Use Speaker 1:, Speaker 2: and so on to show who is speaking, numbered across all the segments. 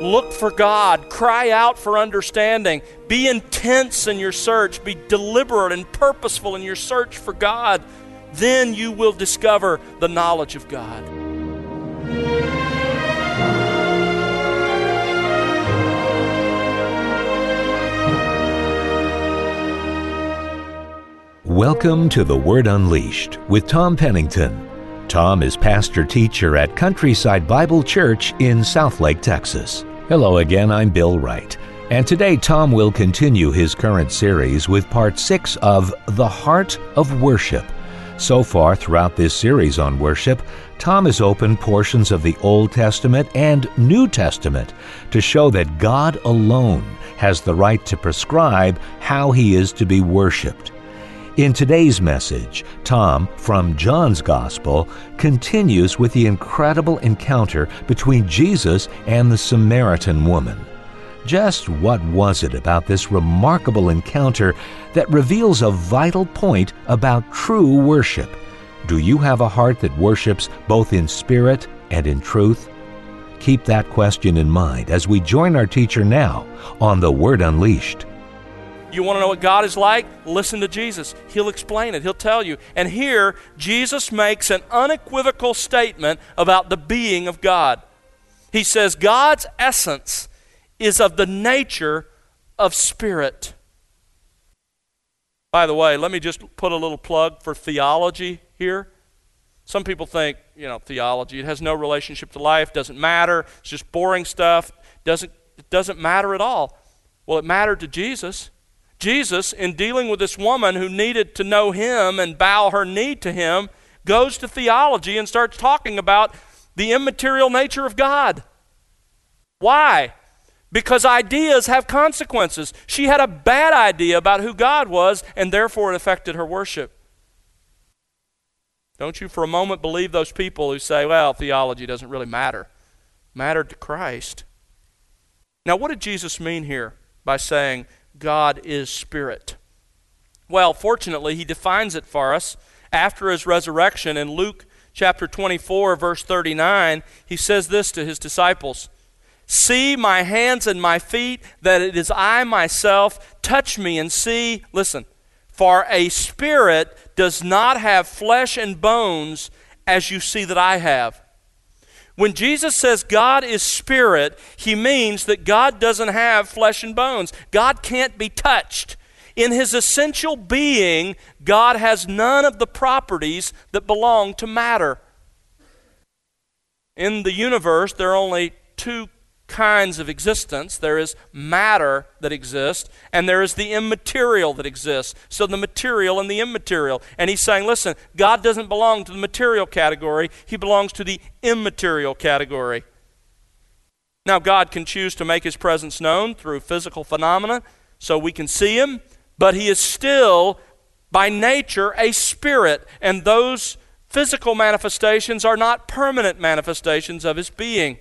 Speaker 1: Look for God. Cry out for understanding. Be intense in your search. Be deliberate and purposeful in your search for God. Then you will discover the knowledge of God.
Speaker 2: Welcome to The Word Unleashed with Tom Pennington. Tom is pastor teacher at Countryside Bible Church in Southlake, Texas. Hello again, I'm Bill Wright. And today, Tom will continue his current series with part six of The Heart of Worship. So far, throughout this series on worship, Tom has opened portions of the Old Testament and New Testament to show that God alone has the right to prescribe how he is to be worshiped. In today's message, Tom, from John's Gospel, continues with the incredible encounter between Jesus and the Samaritan woman. Just what was it about this remarkable encounter that reveals a vital point about true worship? Do you have a heart that worships both in spirit and in truth? Keep that question in mind as we join our teacher now on The Word Unleashed.
Speaker 1: You want to know what God is like? Listen to Jesus. He'll explain it, He'll tell you. And here, Jesus makes an unequivocal statement about the being of God. He says, God's essence is of the nature of spirit. By the way, let me just put a little plug for theology here. Some people think, you know, theology, it has no relationship to life, doesn't matter, it's just boring stuff, doesn't, it doesn't matter at all. Well, it mattered to Jesus. Jesus, in dealing with this woman who needed to know him and bow her knee to him, goes to theology and starts talking about the immaterial nature of God. Why? Because ideas have consequences. She had a bad idea about who God was, and therefore it affected her worship. Don't you for a moment believe those people who say, well, theology doesn't really matter. Mattered to Christ. Now, what did Jesus mean here by saying God is spirit? Well, fortunately, he defines it for us after his resurrection in Luke chapter 24, verse 39. He says this to his disciples See my hands and my feet, that it is I myself. Touch me and see. Listen, for a spirit does not have flesh and bones as you see that I have. When Jesus says God is spirit, he means that God doesn't have flesh and bones. God can't be touched. In his essential being, God has none of the properties that belong to matter. In the universe, there are only two kinds of existence. There is matter that exists, and there is the immaterial that exists. So the material and the immaterial. And he's saying, listen, God doesn't belong to the material category, he belongs to the immaterial category. Now, God can choose to make his presence known through physical phenomena so we can see him, but he is still, by nature, a spirit, and those physical manifestations are not permanent manifestations of his being.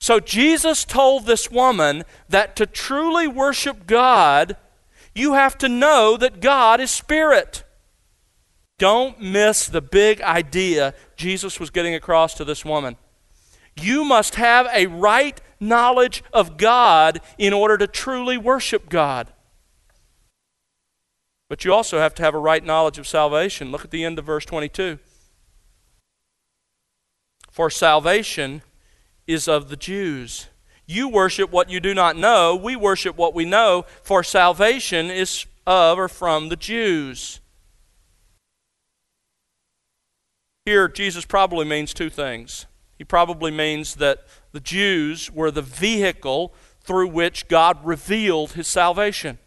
Speaker 1: So Jesus told this woman that to truly worship God, you have to know that God is spirit. Don't miss the big idea Jesus was getting across to this woman. You must have a right knowledge of God in order to truly worship God. But you also have to have a right knowledge of salvation. Look at the end of verse 22. For salvation is of the Jews. You worship what you do not know. We worship what we know, for salvation is of or from the Jews. Here, Jesus probably means two things. He probably means that the Jews were the vehicle through which God revealed his salvation.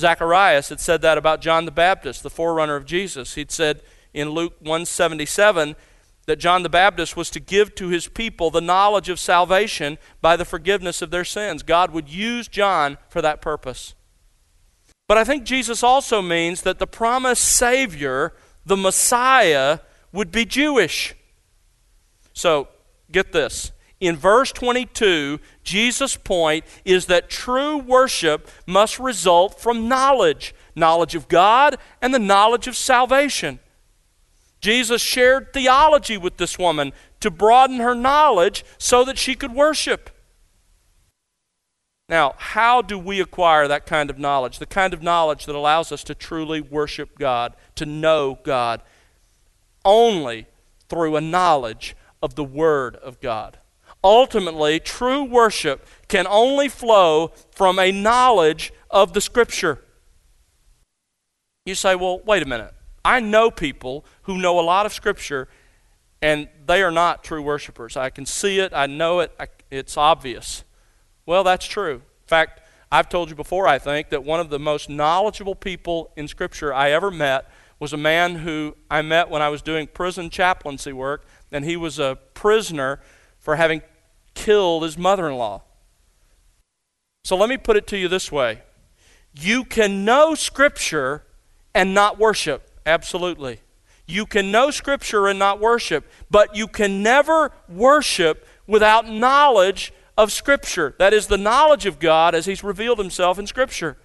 Speaker 1: Zacharias had said that about John the Baptist, the forerunner of Jesus. He'd said in Luke 177 that John the Baptist was to give to his people the knowledge of salvation by the forgiveness of their sins. God would use John for that purpose. But I think Jesus also means that the promised Savior, the Messiah, would be Jewish. So, get this. In verse 22, Jesus' point is that true worship must result from knowledge knowledge of God and the knowledge of salvation. Jesus shared theology with this woman to broaden her knowledge so that she could worship. Now, how do we acquire that kind of knowledge? The kind of knowledge that allows us to truly worship God, to know God, only through a knowledge of the Word of God. Ultimately, true worship can only flow from a knowledge of the Scripture. You say, well, wait a minute. I know people who know a lot of Scripture and they are not true worshipers. I can see it, I know it, I, it's obvious. Well, that's true. In fact, I've told you before, I think, that one of the most knowledgeable people in Scripture I ever met was a man who I met when I was doing prison chaplaincy work, and he was a prisoner for having killed his mother in law. So let me put it to you this way you can know Scripture and not worship. Absolutely. You can know Scripture and not worship, but you can never worship without knowledge of Scripture. That is, the knowledge of God as He's revealed Himself in Scripture.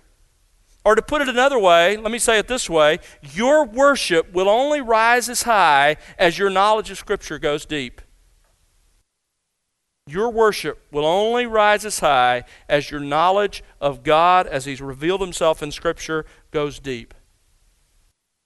Speaker 1: Or to put it another way, let me say it this way your worship will only rise as high as your knowledge of Scripture goes deep. Your worship will only rise as high as your knowledge of God as He's revealed Himself in Scripture goes deep.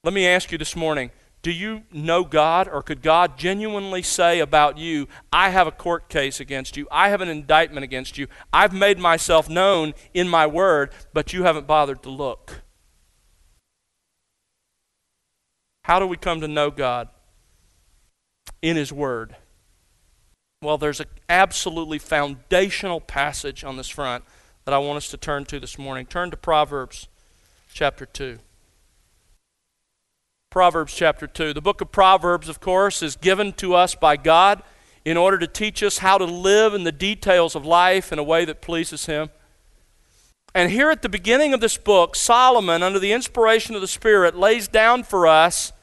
Speaker 1: Let me ask you this morning do you know God, or could God genuinely say about you, I have a court case against you, I have an indictment against you, I've made myself known in my word, but you haven't bothered to look? How do we come to know God? In His Word. Well, there's an absolutely foundational passage on this front that I want us to turn to this morning. Turn to Proverbs chapter 2. Proverbs chapter 2. The book of Proverbs, of course, is given to us by God in order to teach us how to live in the details of life in a way that pleases Him. And here at the beginning of this book, Solomon, under the inspiration of the Spirit, lays down for us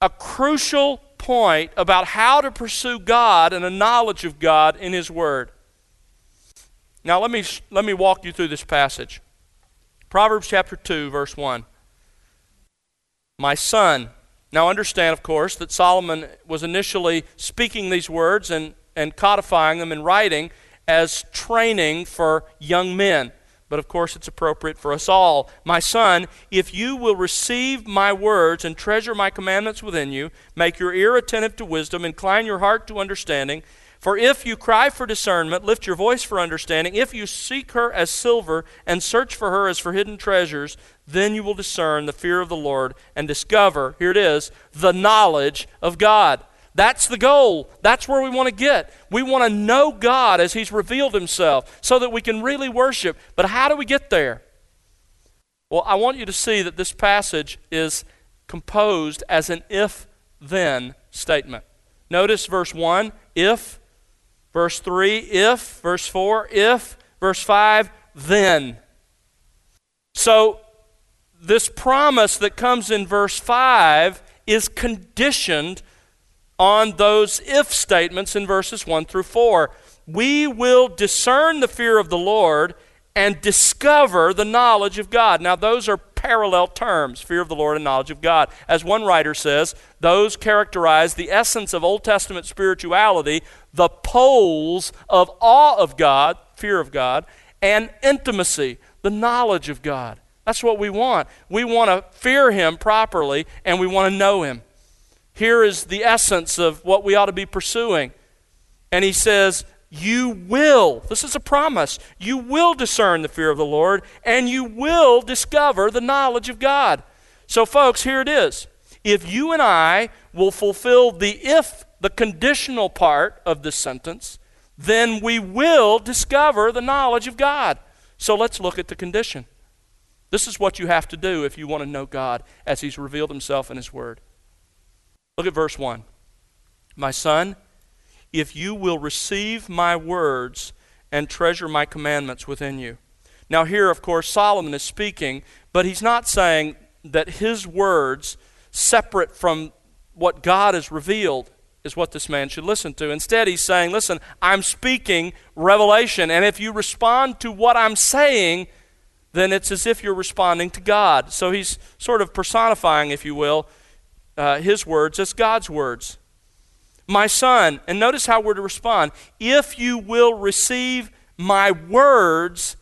Speaker 1: a crucial point about how to pursue God and a knowledge of God in His Word. Now, let me, let me walk you through this passage. Proverbs chapter 2, verse 1 my son. Now, understand, of course, that Solomon was initially speaking these words and, and codifying them in writing as training for young men. But of course, it's appropriate for us all. My son, if you will receive my words and treasure my commandments within you, make your ear attentive to wisdom, incline your heart to understanding, for if you cry for discernment, lift your voice for understanding, if you seek her as silver and search for her as for hidden treasures, then you will discern the fear of the Lord and discover, here it is, the knowledge of God. That's the goal. That's where we want to get. We want to know God as He's revealed Himself so that we can really worship. But how do we get there? Well, I want you to see that this passage is composed as an if then statement. Notice verse 1 if Verse 3, if. Verse 4, if. Verse 5, then. So, this promise that comes in verse 5 is conditioned on those if statements in verses 1 through 4. We will discern the fear of the Lord and discover the knowledge of God. Now, those are parallel terms fear of the Lord and knowledge of God. As one writer says, those characterize the essence of Old Testament spirituality, the poles of awe of God, fear of God, and intimacy, the knowledge of God. That's what we want. We want to fear Him properly and we want to know Him. Here is the essence of what we ought to be pursuing. And he says, you will, this is a promise, you will discern the fear of the Lord and you will discover the knowledge of God. So, folks, here it is. If you and I will fulfill the if, the conditional part of this sentence, then we will discover the knowledge of God. So let's look at the condition. This is what you have to do if you want to know God as He's revealed Himself in His Word. Look at verse 1. My son, if you will receive my words and treasure my commandments within you. Now, here, of course, Solomon is speaking, but he's not saying that his words, separate from what God has revealed, is what this man should listen to. Instead, he's saying, Listen, I'm speaking revelation, and if you respond to what I'm saying, then it's as if you're responding to God. So he's sort of personifying, if you will, uh, his words as God's words. My son, and notice how we're to respond if you will receive my words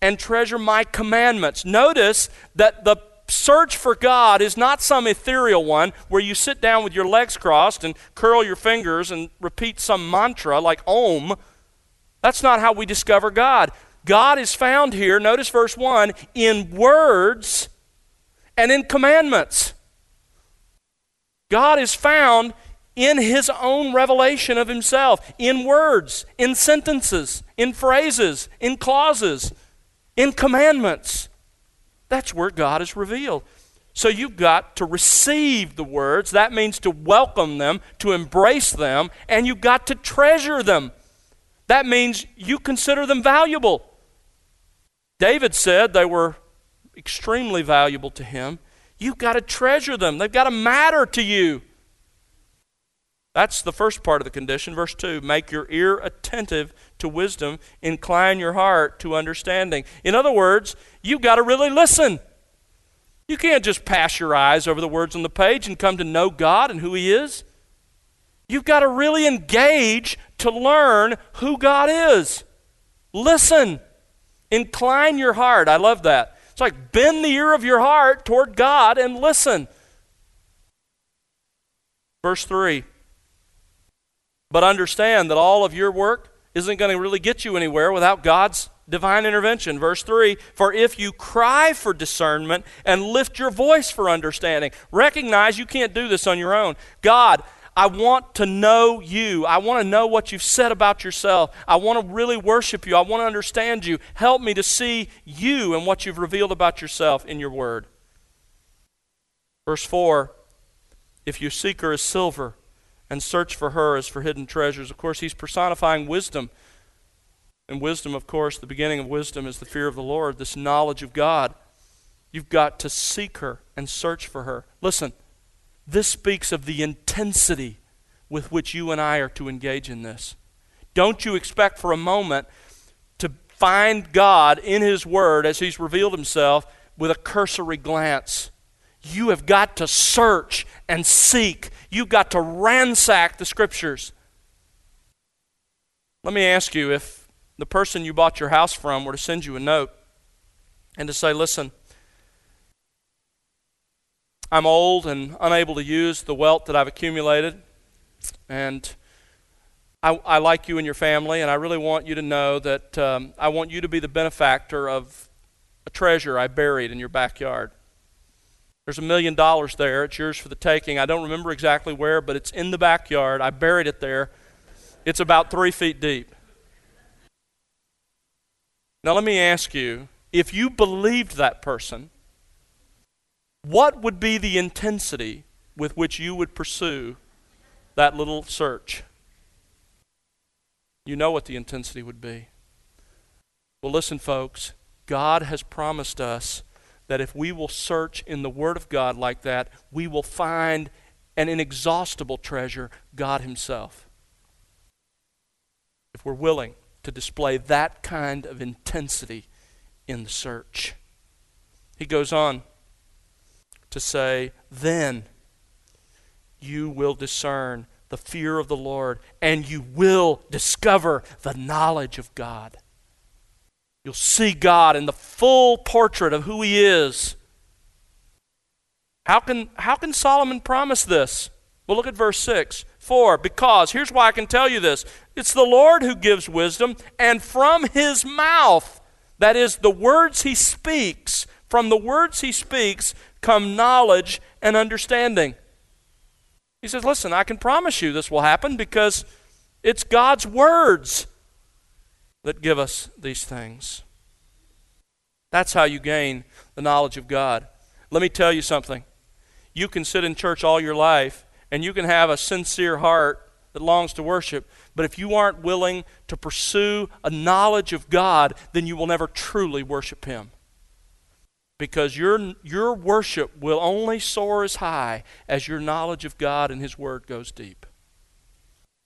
Speaker 1: and treasure my commandments. Notice that the search for God is not some ethereal one where you sit down with your legs crossed and curl your fingers and repeat some mantra like Om. That's not how we discover God. God is found here, notice verse 1, in words and in commandments. God is found in his own revelation of himself, in words, in sentences, in phrases, in clauses, in commandments. That's where God is revealed. So you've got to receive the words. That means to welcome them, to embrace them, and you've got to treasure them. That means you consider them valuable. David said they were extremely valuable to him. You've got to treasure them, they've got to matter to you. That's the first part of the condition. Verse 2 Make your ear attentive to wisdom, incline your heart to understanding. In other words, you've got to really listen. You can't just pass your eyes over the words on the page and come to know God and who He is. You've got to really engage to learn who God is. Listen. Incline your heart. I love that. It's like bend the ear of your heart toward God and listen. Verse 3 But understand that all of your work isn't going to really get you anywhere without God's divine intervention. Verse 3 For if you cry for discernment and lift your voice for understanding, recognize you can't do this on your own. God, I want to know you. I want to know what you've said about yourself. I want to really worship you. I want to understand you. Help me to see you and what you've revealed about yourself in your word. Verse 4 If your seeker is silver and search for her as for hidden treasures. Of course, he's personifying wisdom. And wisdom, of course, the beginning of wisdom is the fear of the Lord, this knowledge of God. You've got to seek her and search for her. Listen, this speaks of the intensity with which you and I are to engage in this. Don't you expect for a moment to find God in His Word as He's revealed Himself with a cursory glance. You have got to search and seek. You've got to ransack the Scriptures. Let me ask you if the person you bought your house from were to send you a note and to say, listen, I'm old and unable to use the wealth that I've accumulated. And I, I like you and your family, and I really want you to know that um, I want you to be the benefactor of a treasure I buried in your backyard. There's a million dollars there. It's yours for the taking. I don't remember exactly where, but it's in the backyard. I buried it there. It's about three feet deep. Now, let me ask you if you believed that person, what would be the intensity with which you would pursue that little search? You know what the intensity would be. Well, listen, folks, God has promised us that if we will search in the Word of God like that, we will find an inexhaustible treasure, God Himself. If we're willing to display that kind of intensity in the search. He goes on to say, Then you will discern the fear of the Lord, and you will discover the knowledge of God. You'll see God in the full portrait of who He is. How can, how can Solomon promise this? Well, look at verse 6. For, because, here's why I can tell you this it's the Lord who gives wisdom, and from His mouth, that is, the words He speaks, from the words He speaks, come knowledge and understanding. He says, Listen, I can promise you this will happen because it's God's words that give us these things. That's how you gain the knowledge of God. Let me tell you something. You can sit in church all your life and you can have a sincere heart that longs to worship, but if you aren't willing to pursue a knowledge of God, then you will never truly worship Him because your, your worship will only soar as high as your knowledge of God and His Word goes deep.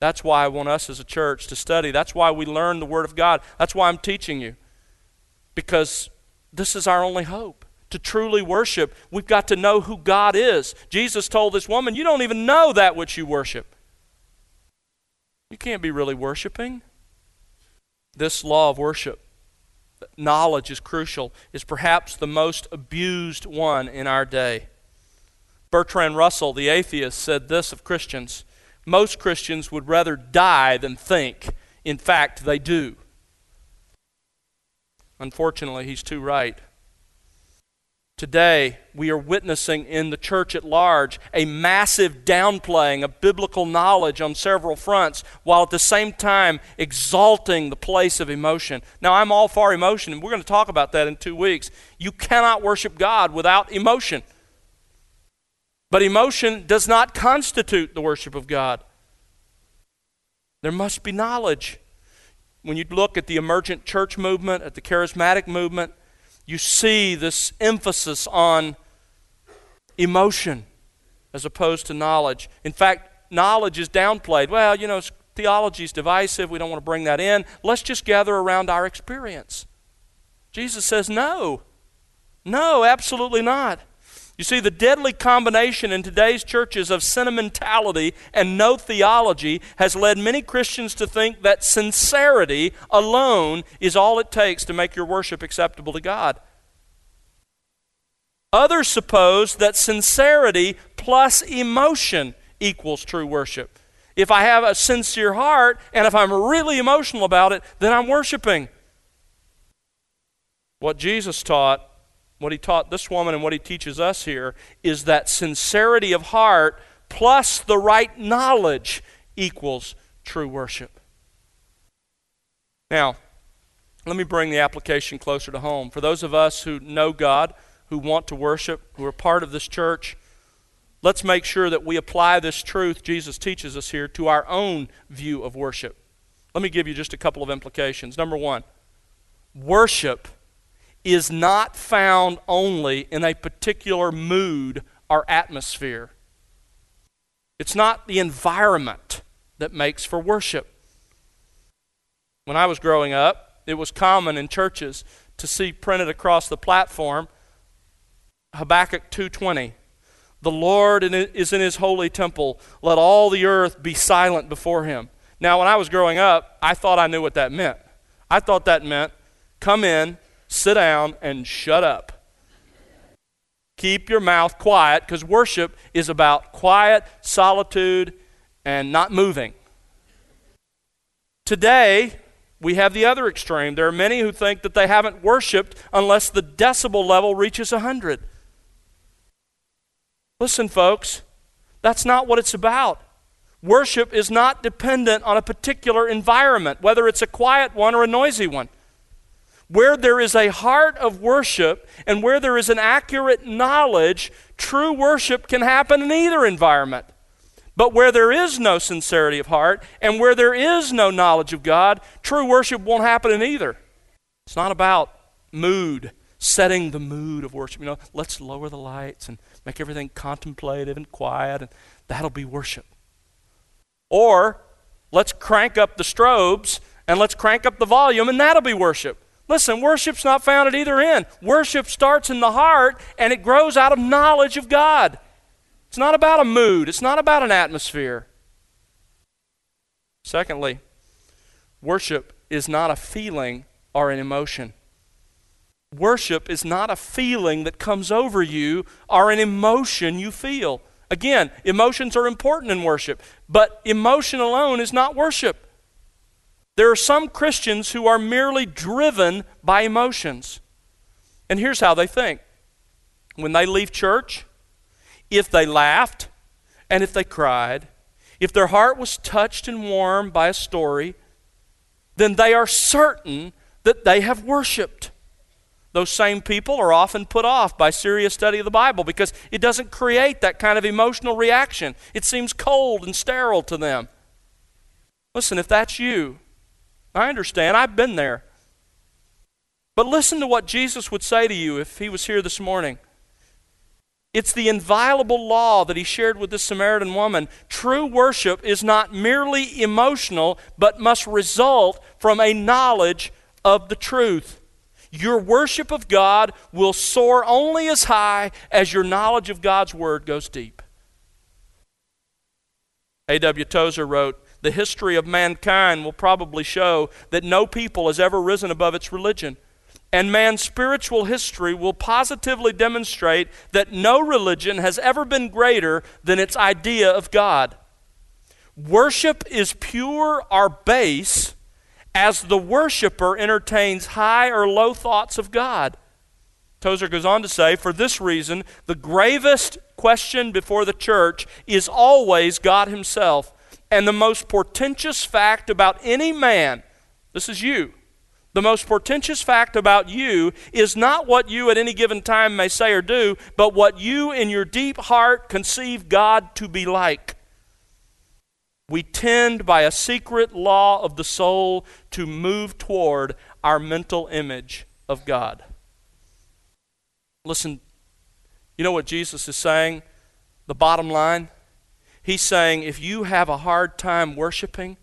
Speaker 1: That's why I want us as a church to study. That's why we learn the Word of God. That's why I'm teaching you. Because this is our only hope. To truly worship, we've got to know who God is. Jesus told this woman, You don't even know that which you worship. You can't be really worshiping. This law of worship, knowledge is crucial, is perhaps the most abused one in our day. Bertrand Russell, the atheist, said this of Christians Most Christians would rather die than think. In fact, they do. Unfortunately, he's too right. Today, we are witnessing in the church at large a massive downplaying of biblical knowledge on several fronts, while at the same time exalting the place of emotion. Now, I'm all for emotion, and we're going to talk about that in two weeks. You cannot worship God without emotion. But emotion does not constitute the worship of God. There must be knowledge. When you look at the emergent church movement, at the charismatic movement, you see this emphasis on emotion as opposed to knowledge. In fact, knowledge is downplayed. Well, you know, theology is divisive. We don't want to bring that in. Let's just gather around our experience. Jesus says, no. No, absolutely not. You see, the deadly combination in today's churches of sentimentality and no theology has led many Christians to think that sincerity alone is all it takes to make your worship acceptable to God. Others suppose that sincerity plus emotion equals true worship. If I have a sincere heart and if I'm really emotional about it, then I'm worshiping. What Jesus taught what he taught this woman and what he teaches us here is that sincerity of heart plus the right knowledge equals true worship. Now, let me bring the application closer to home. For those of us who know God, who want to worship, who are part of this church, let's make sure that we apply this truth Jesus teaches us here to our own view of worship. Let me give you just a couple of implications. Number one, worship is not found only in a particular mood or atmosphere. It's not the environment that makes for worship. When I was growing up, it was common in churches to see printed across the platform Habakkuk 2:20. The Lord is in his holy temple. Let all the earth be silent before him. Now, when I was growing up, I thought I knew what that meant. I thought that meant come in, sit down and shut up. Keep your mouth quiet because worship is about quiet, solitude, and not moving. Today, we have the other extreme. There are many who think that they haven't worshiped unless the decibel level reaches 100. Listen, folks, that's not what it's about. Worship is not dependent on a particular environment, whether it's a quiet one or a noisy one. Where there is a heart of worship and where there is an accurate knowledge, true worship can happen in either environment. But where there is no sincerity of heart and where there is no knowledge of God, true worship won't happen in either. It's not about mood, setting the mood of worship. You know, let's lower the lights and make everything contemplative and quiet, and that'll be worship. Or let's crank up the strobes and let's crank up the volume, and that'll be worship. Listen, worship's not found at either end. Worship starts in the heart and it grows out of knowledge of God. It's not about a mood, it's not about an atmosphere. Secondly, worship is not a feeling or an emotion. Worship is not a feeling that comes over you or an emotion you feel. Again, emotions are important in worship, but emotion alone is not worship. There are some Christians who are merely driven by emotions. And here's how they think when they leave church, if they laughed and if they cried, if their heart was touched and warmed by a story, then they are certain that they have worshiped. Those same people are often put off by serious study of the Bible because it doesn't create that kind of emotional reaction. It seems cold and sterile to them. Listen, if that's you, I understand. I've been there. But listen to what Jesus would say to you if he was here this morning. It's the inviolable law that he shared with this Samaritan woman. True worship is not merely emotional, but must result from a knowledge of the truth. Your worship of God will soar only as high as your knowledge of God's Word goes deep. A.W. Tozer wrote the history of mankind will probably show that no people has ever risen above its religion. And man's spiritual history will positively demonstrate that no religion has ever been greater than its idea of God. Worship is pure or base as the worshiper entertains high or low thoughts of God. Tozer goes on to say, for this reason, the gravest question before the church is always God Himself. And the most portentous fact about any man, this is you, the most portentous fact about you is not what you at any given time may say or do, but what you in your deep heart conceive God to be like. We tend, by a secret law of the soul, to move toward our mental image of God. Listen, you know what Jesus is saying? The bottom line? He's saying if you have a hard time worshiping,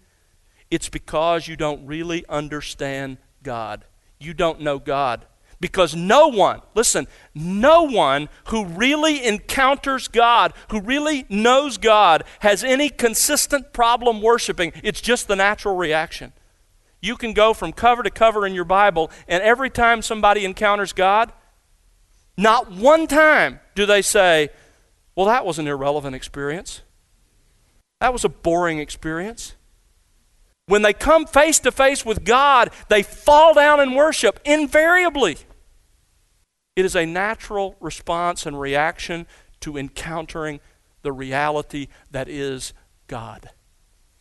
Speaker 1: it's because you don't really understand God. You don't know God. Because no one, listen, no one who really encounters God, who really knows God, has any consistent problem worshiping. It's just the natural reaction. You can go from cover to cover in your Bible, and every time somebody encounters God, not one time do they say, Well, that was an irrelevant experience. That was a boring experience. When they come face to face with God, they fall down and worship invariably. It is a natural response and reaction to encountering the reality that is God.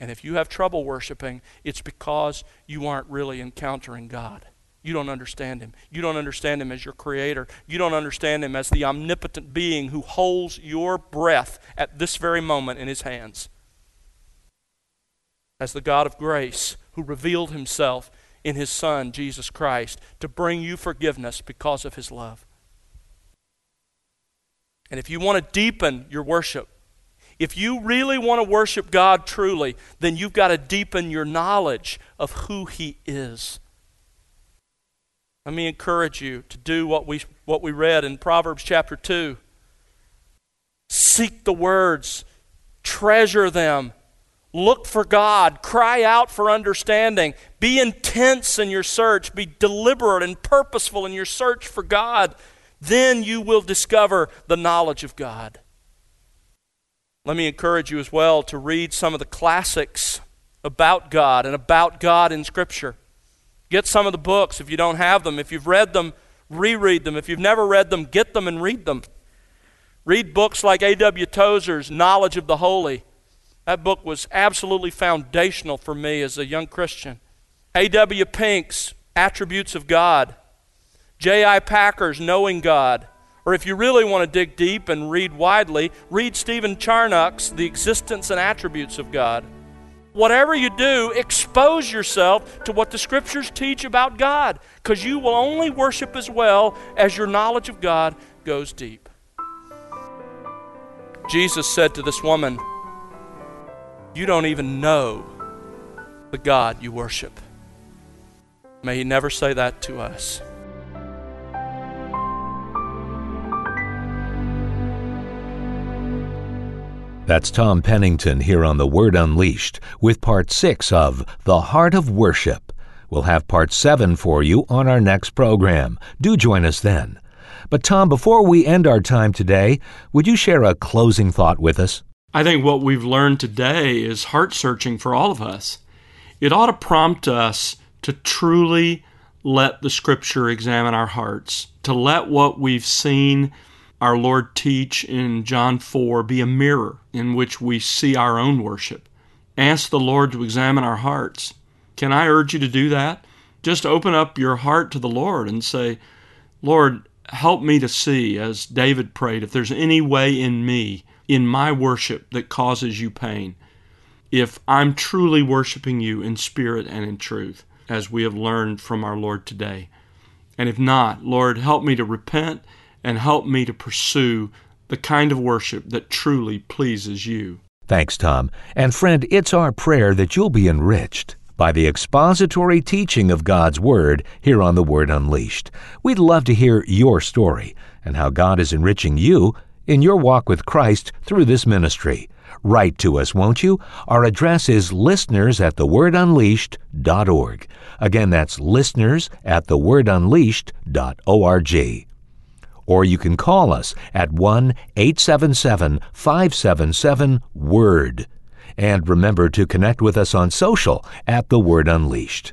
Speaker 1: And if you have trouble worshiping, it's because you aren't really encountering God. You don't understand Him. You don't understand Him as your Creator. You don't understand Him as the omnipotent being who holds your breath at this very moment in His hands. As the God of grace who revealed Himself in His Son, Jesus Christ, to bring you forgiveness because of His love. And if you want to deepen your worship, if you really want to worship God truly, then you've got to deepen your knowledge of who He is. Let me encourage you to do what we, what we read in Proverbs chapter 2. Seek the words, treasure them, look for God, cry out for understanding, be intense in your search, be deliberate and purposeful in your search for God. Then you will discover the knowledge of God. Let me encourage you as well to read some of the classics about God and about God in Scripture. Get some of the books if you don't have them. If you've read them, reread them. If you've never read them, get them and read them. Read books like A.W. Tozer's Knowledge of the Holy. That book was absolutely foundational for me as a young Christian. A.W. Pink's Attributes of God. J.I. Packer's Knowing God. Or if you really want to dig deep and read widely, read Stephen Charnock's The Existence and Attributes of God whatever you do, expose yourself to what the scriptures teach about God, because you will only worship as well as your knowledge of God goes deep. Jesus said to this woman, You don't even know the God you worship. May He never say that to us.
Speaker 2: That's Tom Pennington here on The Word Unleashed with part six of The Heart of Worship. We'll have part seven for you on our next program. Do join us then. But, Tom, before we end our time today, would you share a closing thought with us?
Speaker 3: I think what we've learned today is heart searching for all of us. It ought to prompt us to truly let the Scripture examine our hearts, to let what we've seen our Lord teach in John 4 be a mirror in which we see our own worship. Ask the Lord to examine our hearts. Can I urge you to do that? Just open up your heart to the Lord and say, Lord, help me to see, as David prayed, if there's any way in me, in my worship, that causes you pain. If I'm truly worshiping you in spirit and in truth, as we have learned from our Lord today. And if not, Lord, help me to repent and help me to pursue the kind of worship that truly pleases you.
Speaker 2: Thanks, Tom. And friend, it's our prayer that you'll be enriched by the expository teaching of God's Word here on The Word Unleashed. We'd love to hear your story and how God is enriching you in your walk with Christ through this ministry. Write to us, won't you? Our address is listeners at thewordunleashed.org. Again, that's listeners at thewordunleashed.org. Or you can call us at 1 877 577 WORD. And remember to connect with us on social at The Word Unleashed.